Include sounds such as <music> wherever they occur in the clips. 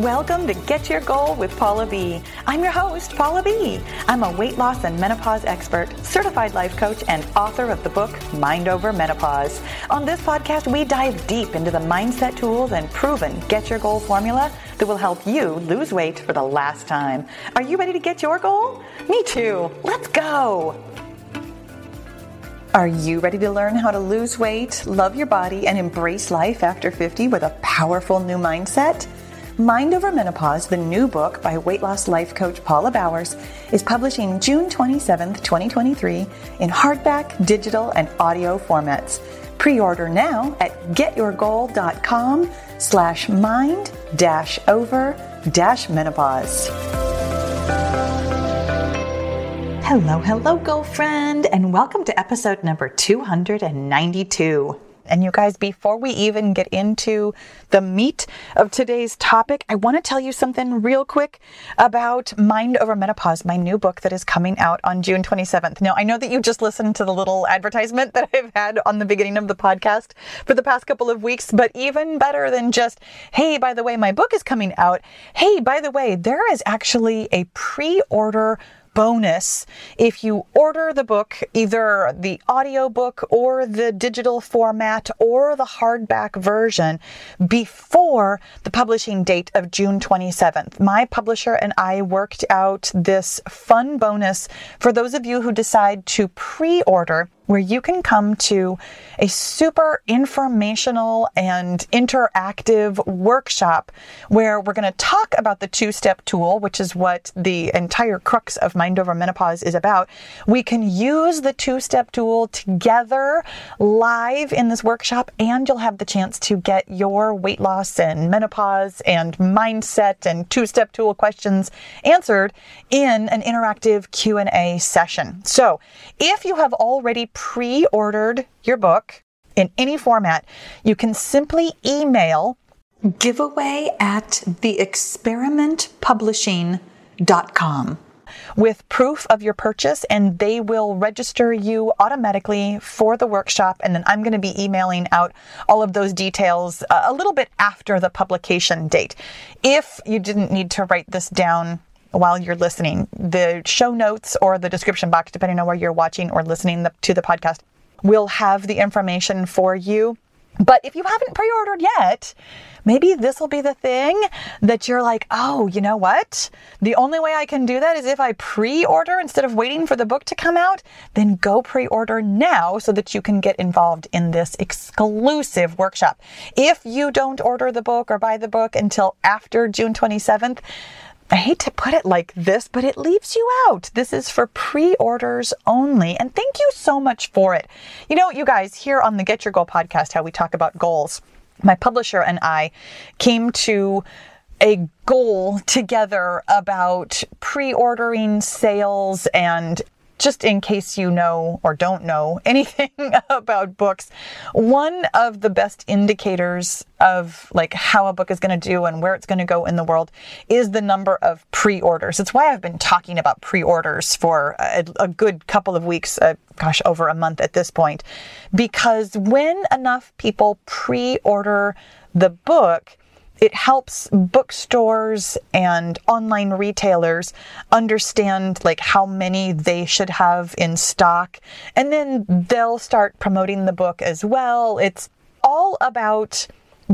Welcome to Get Your Goal with Paula B. I'm your host, Paula B. I'm a weight loss and menopause expert, certified life coach, and author of the book Mind Over Menopause. On this podcast, we dive deep into the mindset tools and proven Get Your Goal formula that will help you lose weight for the last time. Are you ready to get your goal? Me too. Let's go. Are you ready to learn how to lose weight, love your body, and embrace life after 50 with a powerful new mindset? Mind Over Menopause, the new book by weight loss life coach Paula Bowers, is publishing June 27, 2023 in hardback, digital, and audio formats. Pre-order now at getyourgoal.com slash mind dash over dash menopause. Hello, hello, girlfriend, and welcome to episode number 292. And you guys, before we even get into the meat of today's topic, I want to tell you something real quick about Mind Over Menopause, my new book that is coming out on June 27th. Now, I know that you just listened to the little advertisement <laughs> that I've had on the beginning of the podcast for the past couple of weeks, but even better than just, hey, by the way, my book is coming out. Hey, by the way, there is actually a pre order bonus if you order the book, either the audiobook or the digital format or the hardback version before the publishing date of June 27th. My publisher and I worked out this fun bonus for those of you who decide to pre-order where you can come to a super informational and interactive workshop where we're going to talk about the two step tool, which is what the entire crux of Mind Over Menopause is about. We can use the two step tool together live in this workshop, and you'll have the chance to get your weight loss and menopause and mindset and two step tool questions answered in an interactive Q&A session. So, if you have already pre ordered your book in any format, you can simply email giveaway at theexperimentpublishing.com with proof of your purchase and they will register you automatically for the workshop and then I'm going to be emailing out all of those details uh, a little bit after the publication date. If you didn't need to write this down while you're listening. The show notes or the description box, depending on where you're watching or listening to the podcast, will have the information for you. But if you haven't pre ordered yet, maybe this will be the thing that you're like, oh, you know what? The only way I can do that is if I pre order instead of waiting for the book to come out. Then go pre order now so that you can get involved in this exclusive workshop. If you don't order the book or buy the book until after June 27th, I hate to put it like this, but it leaves you out. This is for pre orders only. And thank you so much for it. You know, you guys, here on the Get Your Goal podcast, how we talk about goals, my publisher and I came to a goal together about pre ordering sales and just in case you know or don't know <laughs> anything about books, one of the best indicators of like how a book is going to do and where it's going to go in the world is the number of pre-orders. It's why I've been talking about pre-orders for a, a good couple of weeks, uh, gosh, over a month at this point, because when enough people pre-order the book, it helps bookstores and online retailers understand like how many they should have in stock and then they'll start promoting the book as well it's all about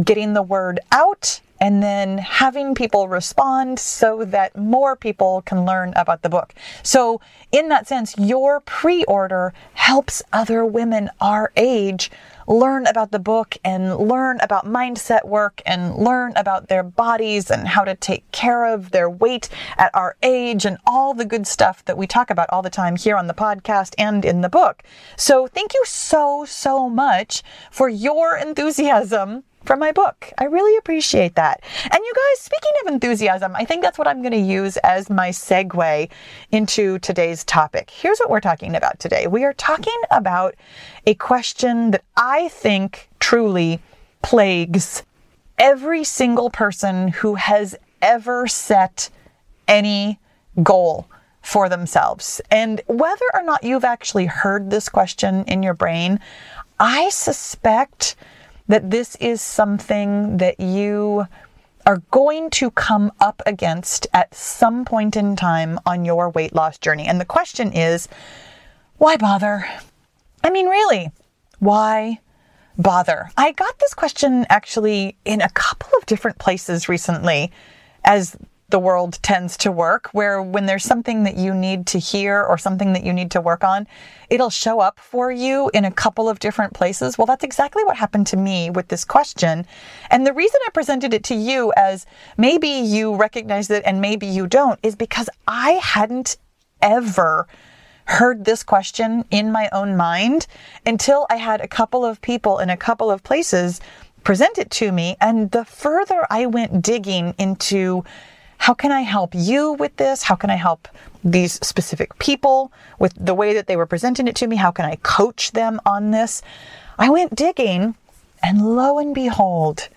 getting the word out and then having people respond so that more people can learn about the book. So, in that sense, your pre order helps other women our age learn about the book and learn about mindset work and learn about their bodies and how to take care of their weight at our age and all the good stuff that we talk about all the time here on the podcast and in the book. So thank you so, so much for your enthusiasm for my book. I really appreciate that. And you guys, speaking of enthusiasm, I think that's what I'm going to use as my segue into today's topic. Here's what we're talking about today. We are talking about a question that I think truly plagues every single person who has ever set any goal for themselves. And whether or not you've actually heard this question in your brain, I suspect that this is something that you are going to come up against at some point in time on your weight loss journey. And the question is, why bother? I mean, really, why bother? I got this question actually in a couple of different places recently as the world tends to work, where when there's something that you need to hear or something that you need to work on, it'll show up for you in a couple of different places. Well, that's exactly what happened to me with this question. And the reason I presented it to you as maybe you recognize it and maybe you don't is because I hadn't ever heard this question in my own mind until I had a couple of people in a couple of places present it to me. And the further I went digging into how can I help you with this? How can I help these specific people with the way that they were presenting it to me? How can I coach them on this? I went digging, and lo and behold,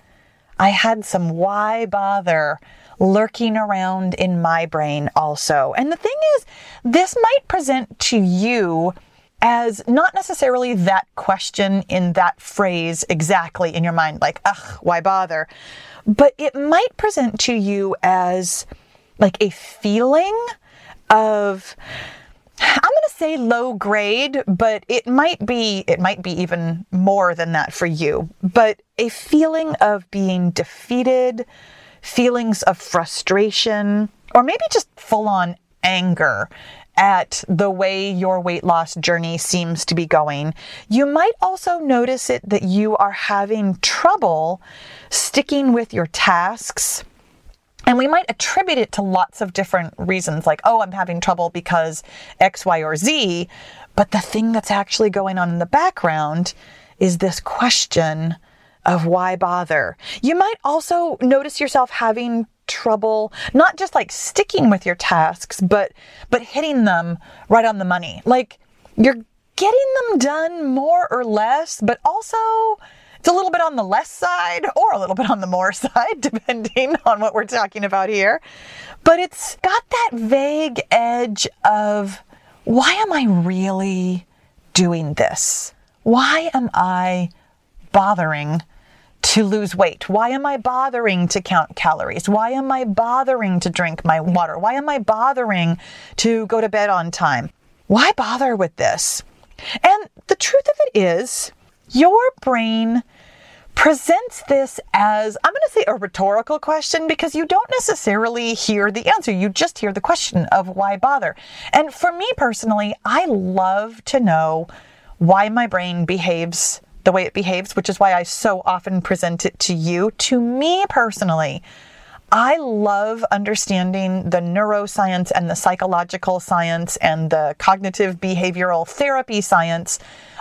I had some why bother lurking around in my brain also. And the thing is, this might present to you as not necessarily that question in that phrase exactly in your mind, like, ugh, why bother? But it might present to you as like a feeling of, I'm going to say low grade, but it might be, it might be even more than that for you, but a feeling of being defeated, feelings of frustration, or maybe just full on anger at the way your weight loss journey seems to be going. You might also notice it that you are having trouble sticking with your tasks. And we might attribute it to lots of different reasons, like, oh, I'm having trouble because X, Y, or Z. But the thing that's actually going on in the background is this question of why bother. You might also notice yourself having trouble not just like sticking with your tasks but but hitting them right on the money. Like you're getting them done more or less but also it's a little bit on the less side or a little bit on the more <laughs> side depending on what we're talking about here. But it's got that vague edge of why am i really doing this? Why am i bothering to lose weight? Why am I bothering to count calories? Why am I bothering to drink my water? Why am I bothering to go to bed on time? Why bother with this? And the truth of it is, your brain presents this as, I'm going to say a rhetorical question because you don't necessarily hear the answer. You just hear the question of why bother. And for me personally, I love to know why my brain behaves the way it behaves, which is why I so often present it to you. To me personally, I love understanding the neuroscience and the psychological science and the cognitive behavioral therapy science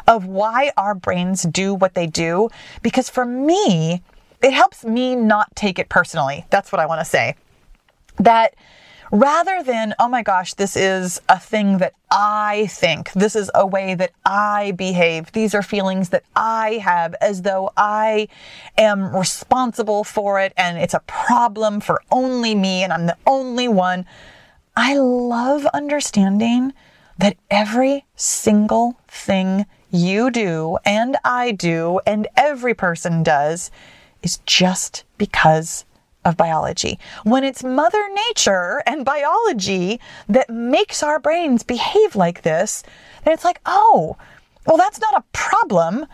of why our brains do what they do. Because for me, it helps me not take it personally. That's what I want to say. That rather than, oh my gosh, this is a thing that I think, this is a way that I behave, these are feelings that I have as though I am responsible for it and it's a problem for only me and I'm the only one. I love understanding that every single thing you do and I do and every person does is just because of biology. When it's Mother Nature and biology that makes our brains behave like this, then it's like, oh, well, that's not a problem.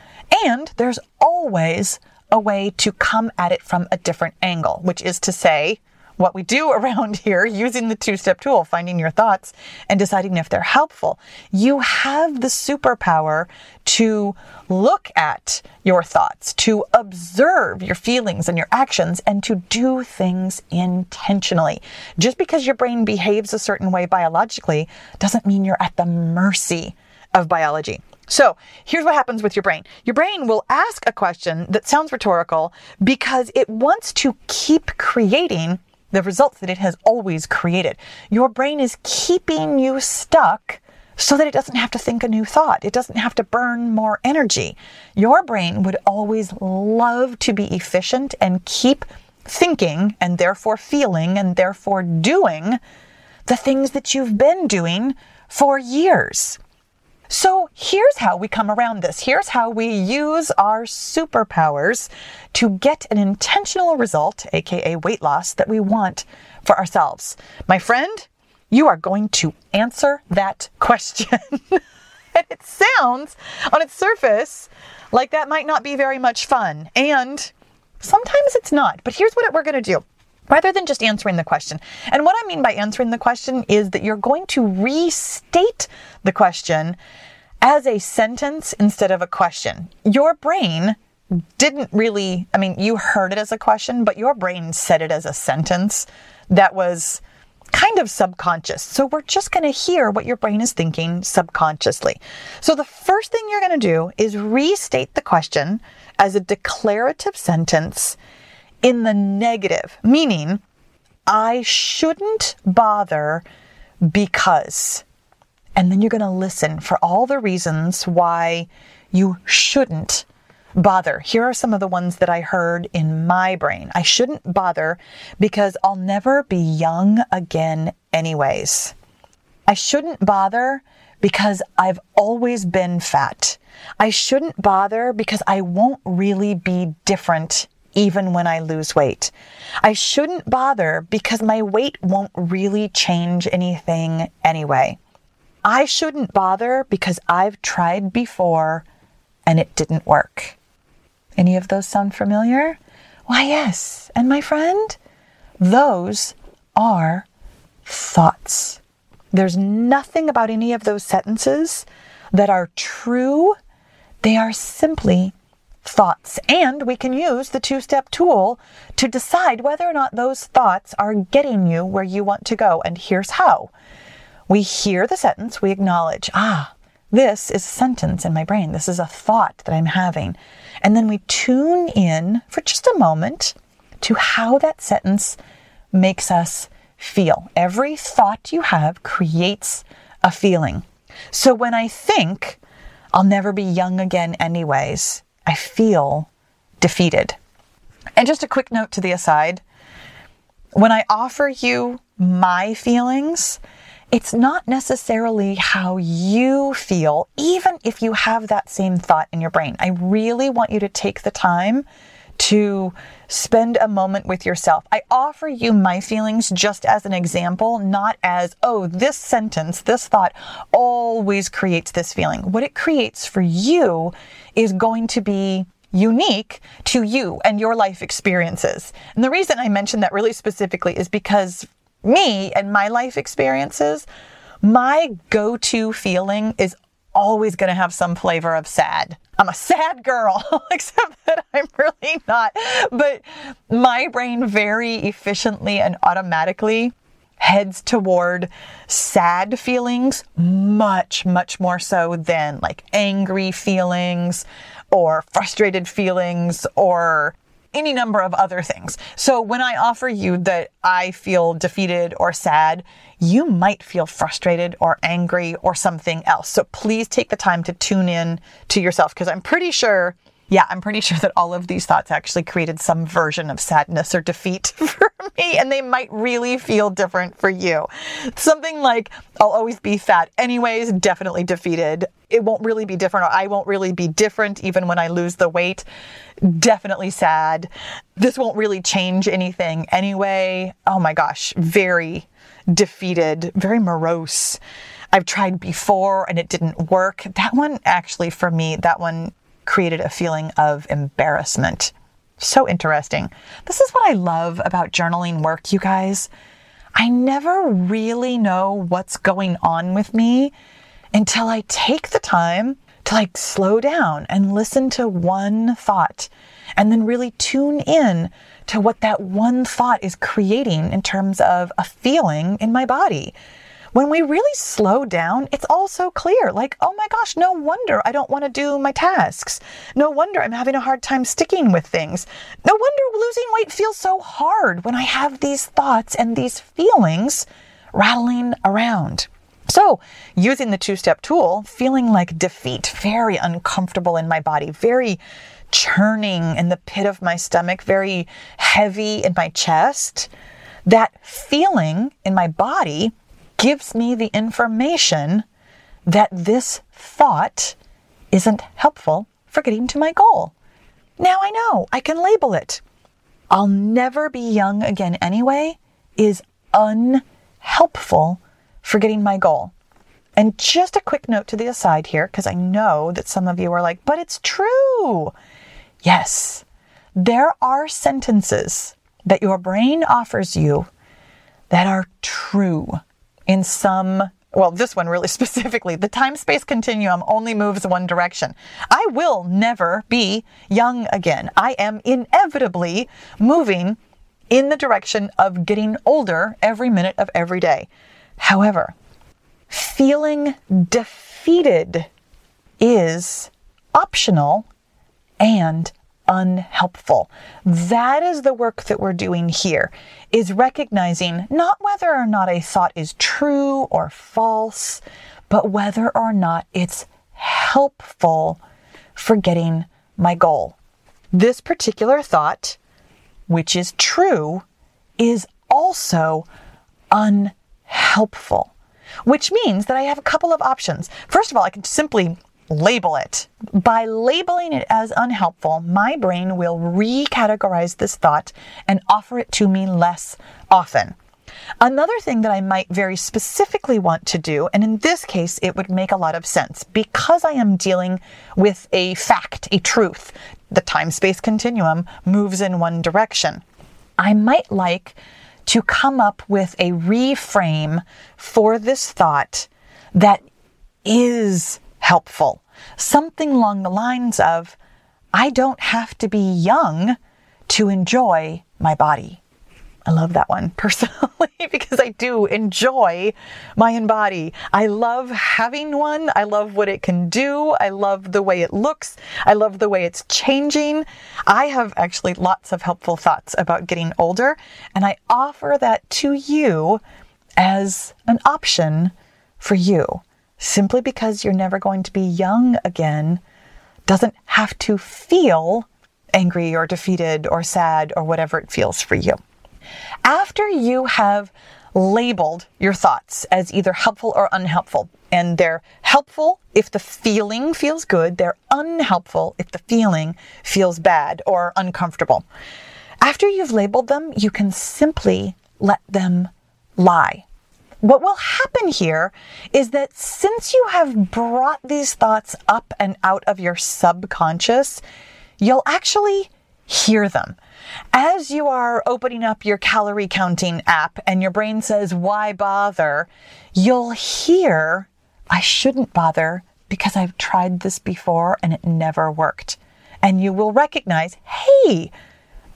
And there's always a way to come at it from a different angle, which is to say, what we do <laughs> around here using the two step tool, finding your thoughts and deciding if they're helpful. You have the superpower to look at your thoughts, to observe your feelings and your actions, and to do things intentionally. Just because your brain behaves a certain way biologically doesn't mean you're at the mercy of biology. So here's what happens with your brain. Your brain will ask a question that sounds rhetorical because it wants to keep creating the results that it has always created. Your brain is keeping you stuck so that it doesn't have to think a new thought. It doesn't have to burn more energy. Your brain would always love to be efficient and keep thinking and therefore feeling and therefore doing the things that you've been doing for years. So here's how we come around this. Here's how we use our superpowers to get an intentional result, aka weight loss, that we want for ourselves. My friend, you are going to answer that question. <laughs> and it sounds on its surface like that might not be very much fun. And sometimes it's not. But here's what we're going to do rather than just answering the question. And what I mean by answering the question is that you're going to restate the question as a sentence instead of a question. Your brain didn't really, I mean, you heard it as a question, but your brain said it as a sentence that was kind of subconscious. So we're just going to hear what your brain is thinking subconsciously. So the first thing you're going to do is restate the question as a declarative sentence in the negative, meaning I shouldn't bother because. And then you're going to listen for all the reasons why you shouldn't bother. Here are some of the ones that I heard in my brain. I shouldn't bother because I'll never be young again, anyways. I shouldn't bother because I've always been fat. I shouldn't bother because I won't really be different even when I lose weight. I shouldn't bother because my weight won't really change anything anyway. I shouldn't bother because I've tried before and it didn't work. Any of those sound familiar? Why, yes. And my friend, those are thoughts. There's nothing about any of those sentences that are true. They are simply thoughts. And we can use the two step tool to decide whether or not those thoughts are getting you where you want to go. And here's how we hear the sentence, we acknowledge, ah, this is a sentence in my brain. This is a thought that I'm having. And then we tune in for just a moment to how that sentence makes us feel. Every thought you have creates a feeling. So when I think I'll never be young again, anyways, I feel defeated. And just a quick note to the aside when I offer you my feelings, it's not necessarily how you feel, even if you have that same thought in your brain. I really want you to take the time to spend a moment with yourself. I offer you my feelings just as an example, not as, oh, this sentence, this thought always creates this feeling. What it creates for you is going to be unique to you and your life experiences. And the reason I mention that really specifically is because me and my life experiences, my go to feeling is always going to have some flavor of sad. I'm a sad girl, <laughs> except that I'm really not. But my brain very efficiently and automatically heads toward sad feelings much, much more so than like angry feelings or frustrated feelings or any number of other things. So when I offer you that I feel defeated or sad, you might feel frustrated or angry or something else. So please take the time to tune in to yourself because I'm pretty sure yeah, I'm pretty sure that all of these thoughts actually created some version of sadness or defeat <laughs> for me, and they might really feel different for you. Something like, I'll always be fat anyways, definitely defeated. It won't really be different, or I won't really be different even when I lose the weight. Definitely sad. This won't really change anything anyway. Oh my gosh, very defeated, very morose. I've tried before and it didn't work. That one actually, for me, that one created a feeling of embarrassment. So interesting. This is what I love about journaling work, you guys. I never really know what's going on with me until I take the time to like slow down and listen to one thought and then really tune in to what that one thought is creating in terms of a feeling in my body when we really slow down, it's all so clear. Like, oh my gosh, no wonder I don't want to do my tasks. No wonder I'm having a hard time sticking with things. No wonder losing weight feels so hard when I have these thoughts and these feelings rattling around. So, using the two step tool, feeling like defeat, very uncomfortable in my body, very churning in the pit of my stomach, very heavy in my chest. That feeling in my body gives me the information that this thought isn't helpful for getting to my goal. Now I know I can label it. I'll never be young again anyway is unhelpful for getting my goal. And just a quick note to the aside here, because I know that some of you are like, but it's true. Yes, there are sentences that your brain offers you that are true in some well, this one really <laughs> specifically, the time space continuum only moves one direction. I will never be young again. I am inevitably moving in the direction of getting older every minute of every day. However, feeling defeated is optional and unhelpful. That is the work that we're doing here is recognizing not whether or not a thought is true or false, but whether or not it's helpful for getting my goal. This particular thought, which is true, is also unhelpful, which means that I have a couple of options. First of all, I can simply label it. By labeling it as unhelpful, my brain will recategorize this thought and offer it to me less often. Another thing that I might very specifically want to do, and in this case, it would make a lot of sense because I am dealing with a fact, a truth. The time space continuum moves in one direction. I might like to come up with a reframe for this thought that is helpful. Something along the lines of, I don't have to be young to enjoy my body. I love that one <laughs> personally because I do enjoy my own body. I love having one. I love what it can do. I love the way it looks. I love the way it's changing. I have actually lots of helpful thoughts about getting older, and I offer that to you as an option for you simply because you're never going to be young again doesn't have to feel angry or defeated or sad or whatever it feels for you. After you have labeled your thoughts as either helpful or unhelpful, and they're helpful if the feeling feels good, they're unhelpful if the feeling feels bad or uncomfortable. After you've labeled them, you can simply let them lie what will happen here is that since you have brought these thoughts up and out of your subconscious, you'll actually hear them. As you are opening up your calorie counting app and your brain says, Why bother? you'll hear, I shouldn't bother because I've tried this before and it never worked. And you will recognize, Hey,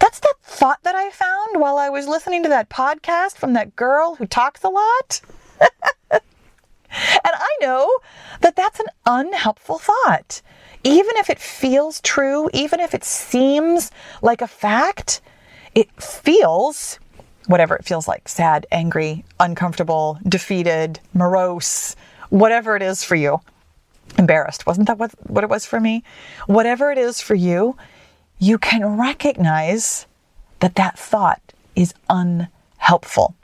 that's that thought that I found while I was listening to that podcast from that girl who talks a lot. <laughs> and I know that that's an unhelpful thought. Even if it feels true, even if it seems like a fact, it feels whatever it feels like sad, angry, uncomfortable, defeated, morose, whatever it is for you. Embarrassed. Wasn't that what, what it was for me? Whatever it is for you, you can recognize that that thought is unhelpful.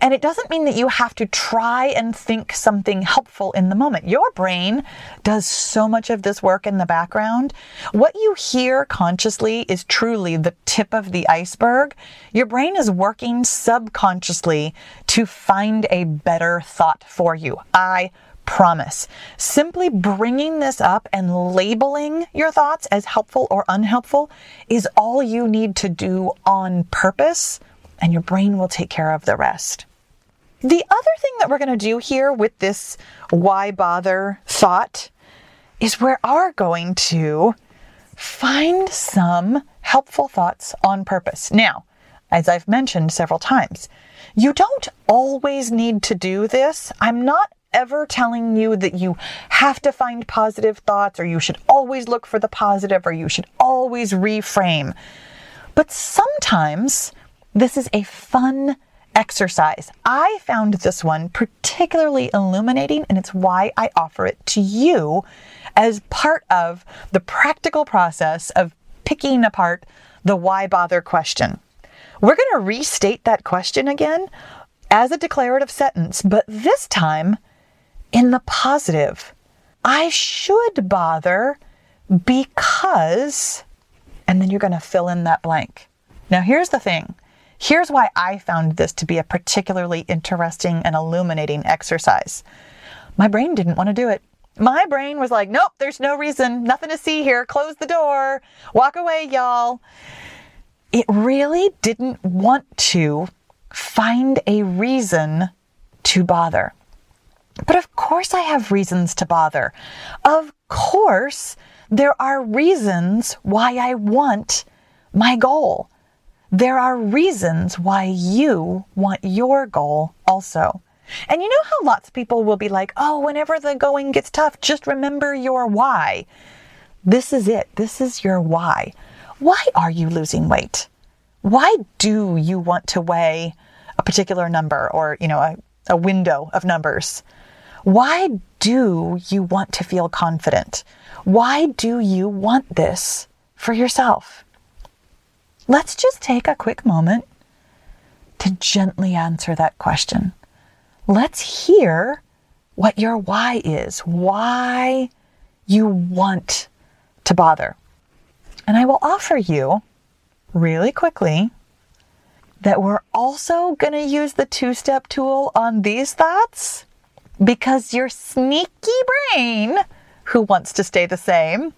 And it doesn't mean that you have to try and think something helpful in the moment. Your brain does so much of this work in the background. What you hear consciously is truly the tip of the iceberg. Your brain is working subconsciously to find a better thought for you. I promise. Simply bringing this up and labeling your thoughts as helpful or unhelpful is all you need to do on purpose, and your brain will take care of the rest. The other thing that we're going to do here with this why bother thought is we are going to find some helpful thoughts on purpose. Now, as I've mentioned several times, you don't always need to do this. I'm not ever telling you that you have to find positive thoughts or you should always look for the positive or you should always reframe. But sometimes this is a fun exercise. I found this one particularly illuminating, and it's why I offer it to you as part of the practical process of picking apart the why bother question. We're going to restate that question again as a declarative sentence, but this time in the positive. I should bother because, and then you're going to fill in that blank. Now, here's the thing. Here's why I found this to be a particularly interesting and illuminating exercise. My brain didn't want to do it. My brain was like, nope, there's no reason, nothing to see here, close the door, walk away, y'all. It really didn't want to find a reason to bother. But of course, I have reasons to bother. Of course, there are reasons why I want my goal. There are reasons why you want your goal also. And you know how lots of people will be like, oh, whenever the going gets tough, just remember your why. This is it. This is your why. Why are you losing weight? Why do you want to weigh a particular number or, you know, a, a window of numbers? Why do you want to feel confident? Why do you want this for yourself? Let's just take a quick moment to gently answer that question let's hear what your why is, why you want to bother. And I will offer you really quickly that we're also going to use the two step tool on these thoughts because your sneaky brain, who wants to stay the same,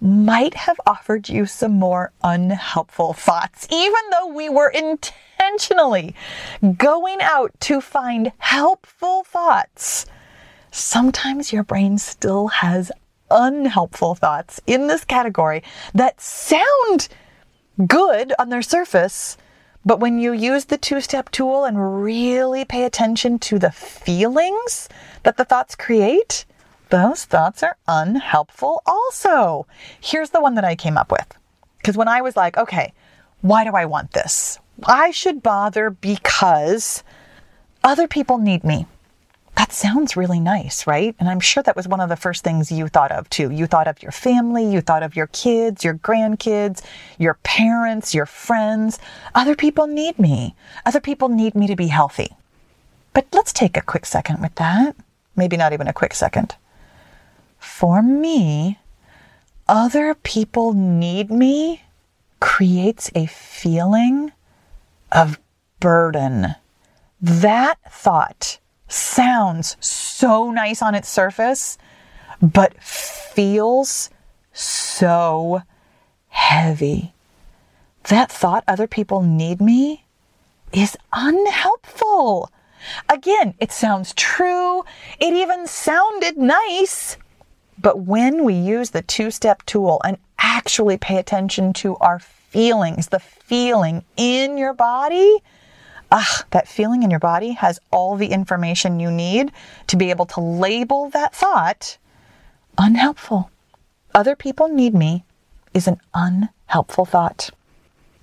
might have offered you some more unhelpful thoughts, even though we were intentionally going out to find helpful thoughts, sometimes your brain still has unhelpful thoughts in this category that sound good on their surface. But when you use the two step tool and really pay attention to the feelings that the thoughts create, those thoughts are unhelpful also. Here's the one that I came up with. Because when I was like, okay, why do I want this? I should bother because other people need me. That sounds really nice, right? And I'm sure that was one of the first things you thought of too. You thought of your family, you thought of your kids, your grandkids, your parents, your friends. Other people need me. Other people need me to be healthy. But let's take a quick second with that. Maybe not even a quick second. For me, other people need me creates a feeling of burden. That thought sounds so nice on its surface, but feels so heavy. That thought other people need me is unhelpful. Again, it sounds true. It even sounded nice. But when we use the two step tool and actually pay attention to our feelings, the feeling in your body, ah, that feeling in your body has all the information you need to be able to label that thought unhelpful. Other people need me is an unhelpful thought.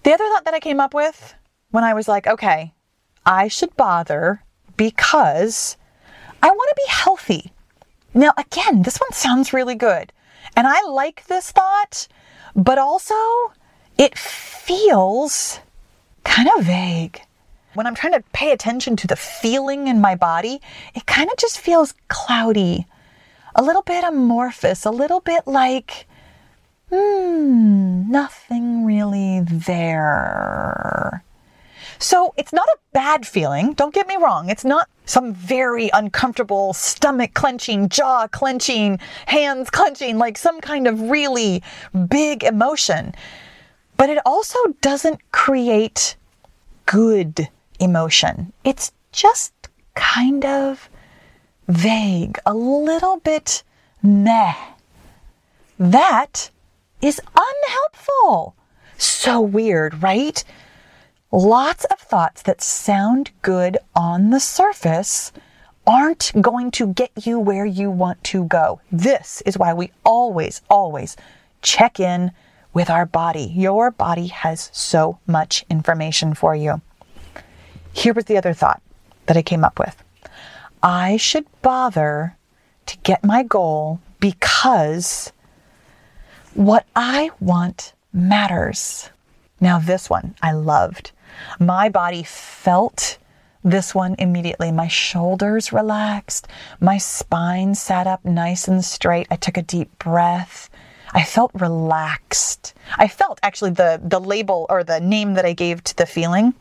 The other thought that I came up with when I was like, okay, I should bother because I want to be healthy. Now, again, this one sounds really good. And I like this thought, but also it feels kind of vague. When I'm trying to pay attention to the feeling in my body, it kind of just feels cloudy, a little bit amorphous, a little bit like, hmm, nothing really there. So it's not a bad feeling. Don't get me wrong. It's not some very uncomfortable stomach clenching, jaw clenching, hands clenching, like some kind of really big emotion but it also doesn't create good emotion. It's just kind of vague, a little bit meh. That is unhelpful. So weird, right? Lots of thoughts that sound good on the surface aren't going to get you where you want to go. This is why we always, always check in with our body. Your body has so much information for you. Here was the other thought that I came up with I should bother to get my goal because what I want matters. Now, this one I loved. My body felt this one immediately. My shoulders relaxed, my spine sat up nice and straight. I took a deep breath. I felt relaxed. I felt actually the the label or the name that I gave to the feeling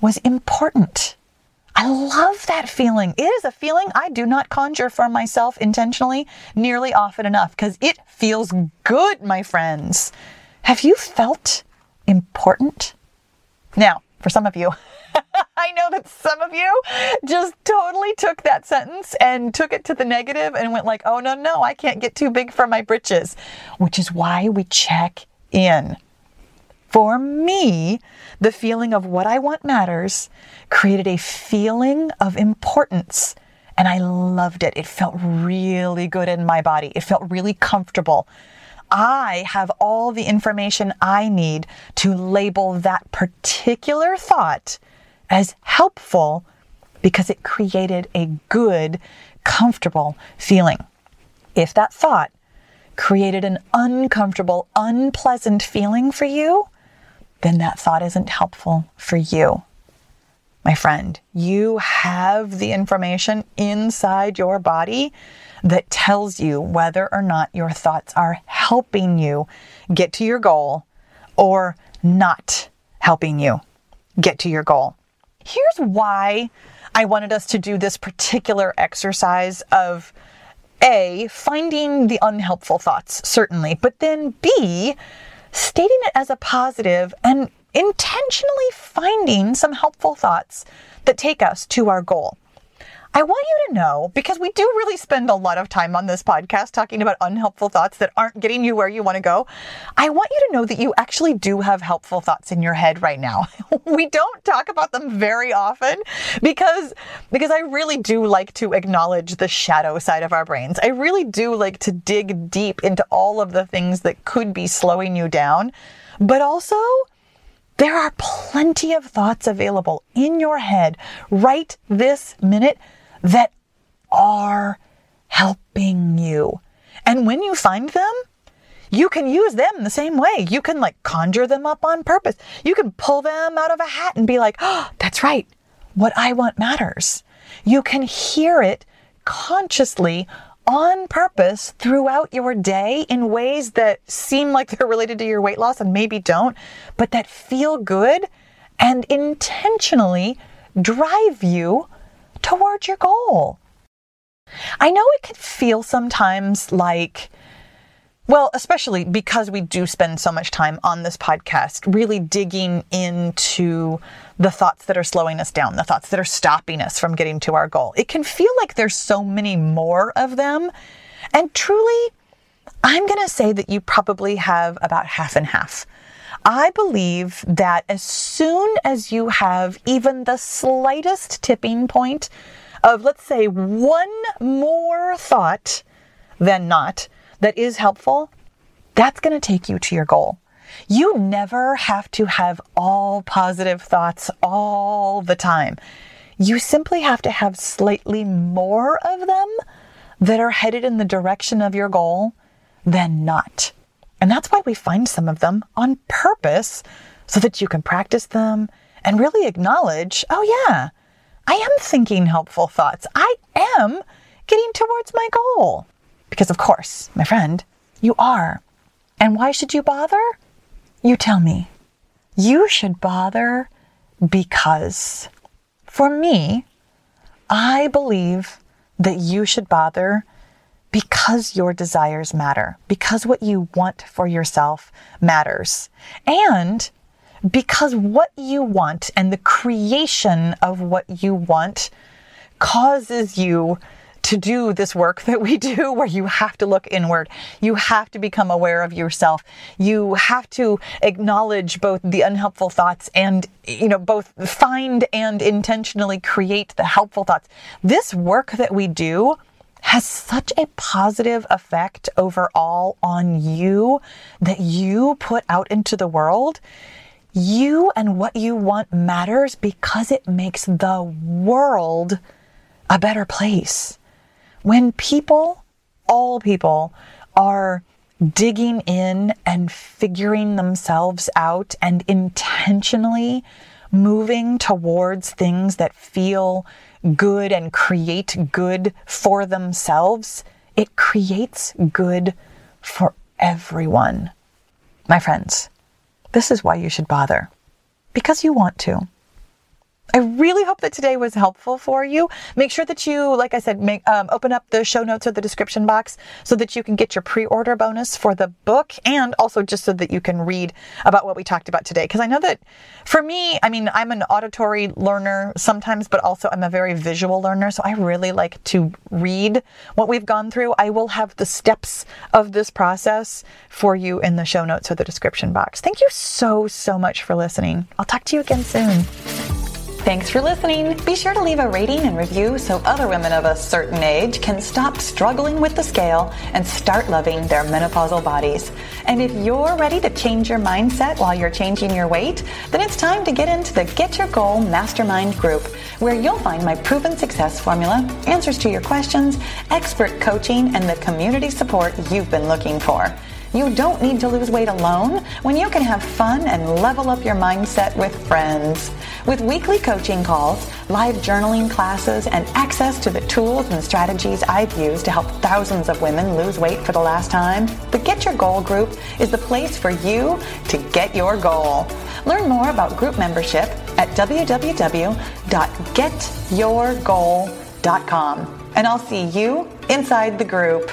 was important. I love that feeling. It is a feeling I do not conjure for myself intentionally nearly often enough because it feels good, my friends. Have you felt important? Now, for some of you, <laughs> I know that some of you just totally took that sentence and took it to the negative and went like, "Oh no, no, I can't get too big for my britches." Which is why we check in. For me, the feeling of what I want matters created a feeling of importance. And I loved it. It felt really good in my body. It felt really comfortable. I have all the information I need to label that particular thought as helpful because it created a good, comfortable feeling. If that thought created an uncomfortable, unpleasant feeling for you, then that thought isn't helpful for you. My friend, you have the information inside your body that tells you whether or not your thoughts are helping you get to your goal or not helping you get to your goal. Here's why I wanted us to do this particular exercise of A, finding the unhelpful thoughts, certainly, but then B, stating it as a positive and intentionally finding some helpful thoughts that take us to our goal. I want you to know because we do really spend a lot of time on this podcast talking about unhelpful thoughts that aren't getting you where you want to go. I want you to know that you actually do have helpful thoughts in your head right now. <laughs> we don't talk about them very often because because I really do like to acknowledge the shadow side of our brains. I really do like to dig deep into all of the things that could be slowing you down. But also there are plenty of thoughts available in your head right this minute that are helping you. And when you find them, you can use them the same way. You can like conjure them up on purpose. You can pull them out of a hat and be like, oh, that's right. What I want matters. You can hear it consciously on purpose throughout your day in ways that seem like they're related to your weight loss and maybe don't, but that feel good and intentionally drive you towards your goal. I know it can feel sometimes like, well, especially because we do spend so much time on this podcast, really digging into the thoughts that are slowing us down, the thoughts that are stopping us from getting to our goal. It can feel like there's so many more of them. And truly, I'm going to say that you probably have about half and half. I believe that as soon as you have even the slightest tipping point of, let's say, one more thought than not that is helpful, that's going to take you to your goal. You never have to have all positive thoughts all the time. You simply have to have slightly more of them that are headed in the direction of your goal than not. And that's why we find some of them on purpose so that you can practice them and really acknowledge, oh, yeah, I am thinking helpful thoughts. I am getting towards my goal. Because, of course, my friend, you are. And why should you bother? You tell me. You should bother because, for me, I believe that you should bother because your desires matter, because what you want for yourself matters, and because what you want and the creation of what you want causes you to do this work <laughs> that we do where you have to look inward. You have to become aware of yourself. You have to acknowledge both the unhelpful thoughts and, you know, both find and intentionally create the helpful thoughts. This work that we do has such a positive effect overall on you that you put out into the world. You and what you want matters because it makes the world a better place. When people, all people, are digging in and figuring themselves out and intentionally moving towards things that feel good and create good for themselves, it creates good for everyone. My friends, this is why you should bother. Because you want to. I really hope that today was helpful for you. Make sure that you, like I said, make um, open up the show notes or the description box so that you can get your pre-order bonus for the book, and also just so that you can read about what we talked about today. Because I know that for me, I mean, I'm an auditory learner sometimes, but also I'm a very visual learner, so I really like to read what we've gone through. I will have the steps of this process for you in the show notes or the description box. Thank you so so much for listening. I'll talk to you again soon. Thanks for listening. Be sure to leave a rating and review so other women of a certain age can stop struggling with the scale and start loving their menopausal bodies. And if you're ready to change your mindset while you're changing your weight, then it's time to get into the Get Your Goal Mastermind group, where you'll find my proven success formula, answers to your questions, expert coaching, and the community support you've been looking for. You don't need to lose weight alone when you can have fun and level up your mindset with friends. With weekly coaching calls, live journaling classes, and access to the tools and strategies I've used to help thousands of women lose weight for the last time, the Get Your Goal group is the place for you to get your goal. Learn more about group membership at www.getyourgoal.com. And I'll see you inside the group.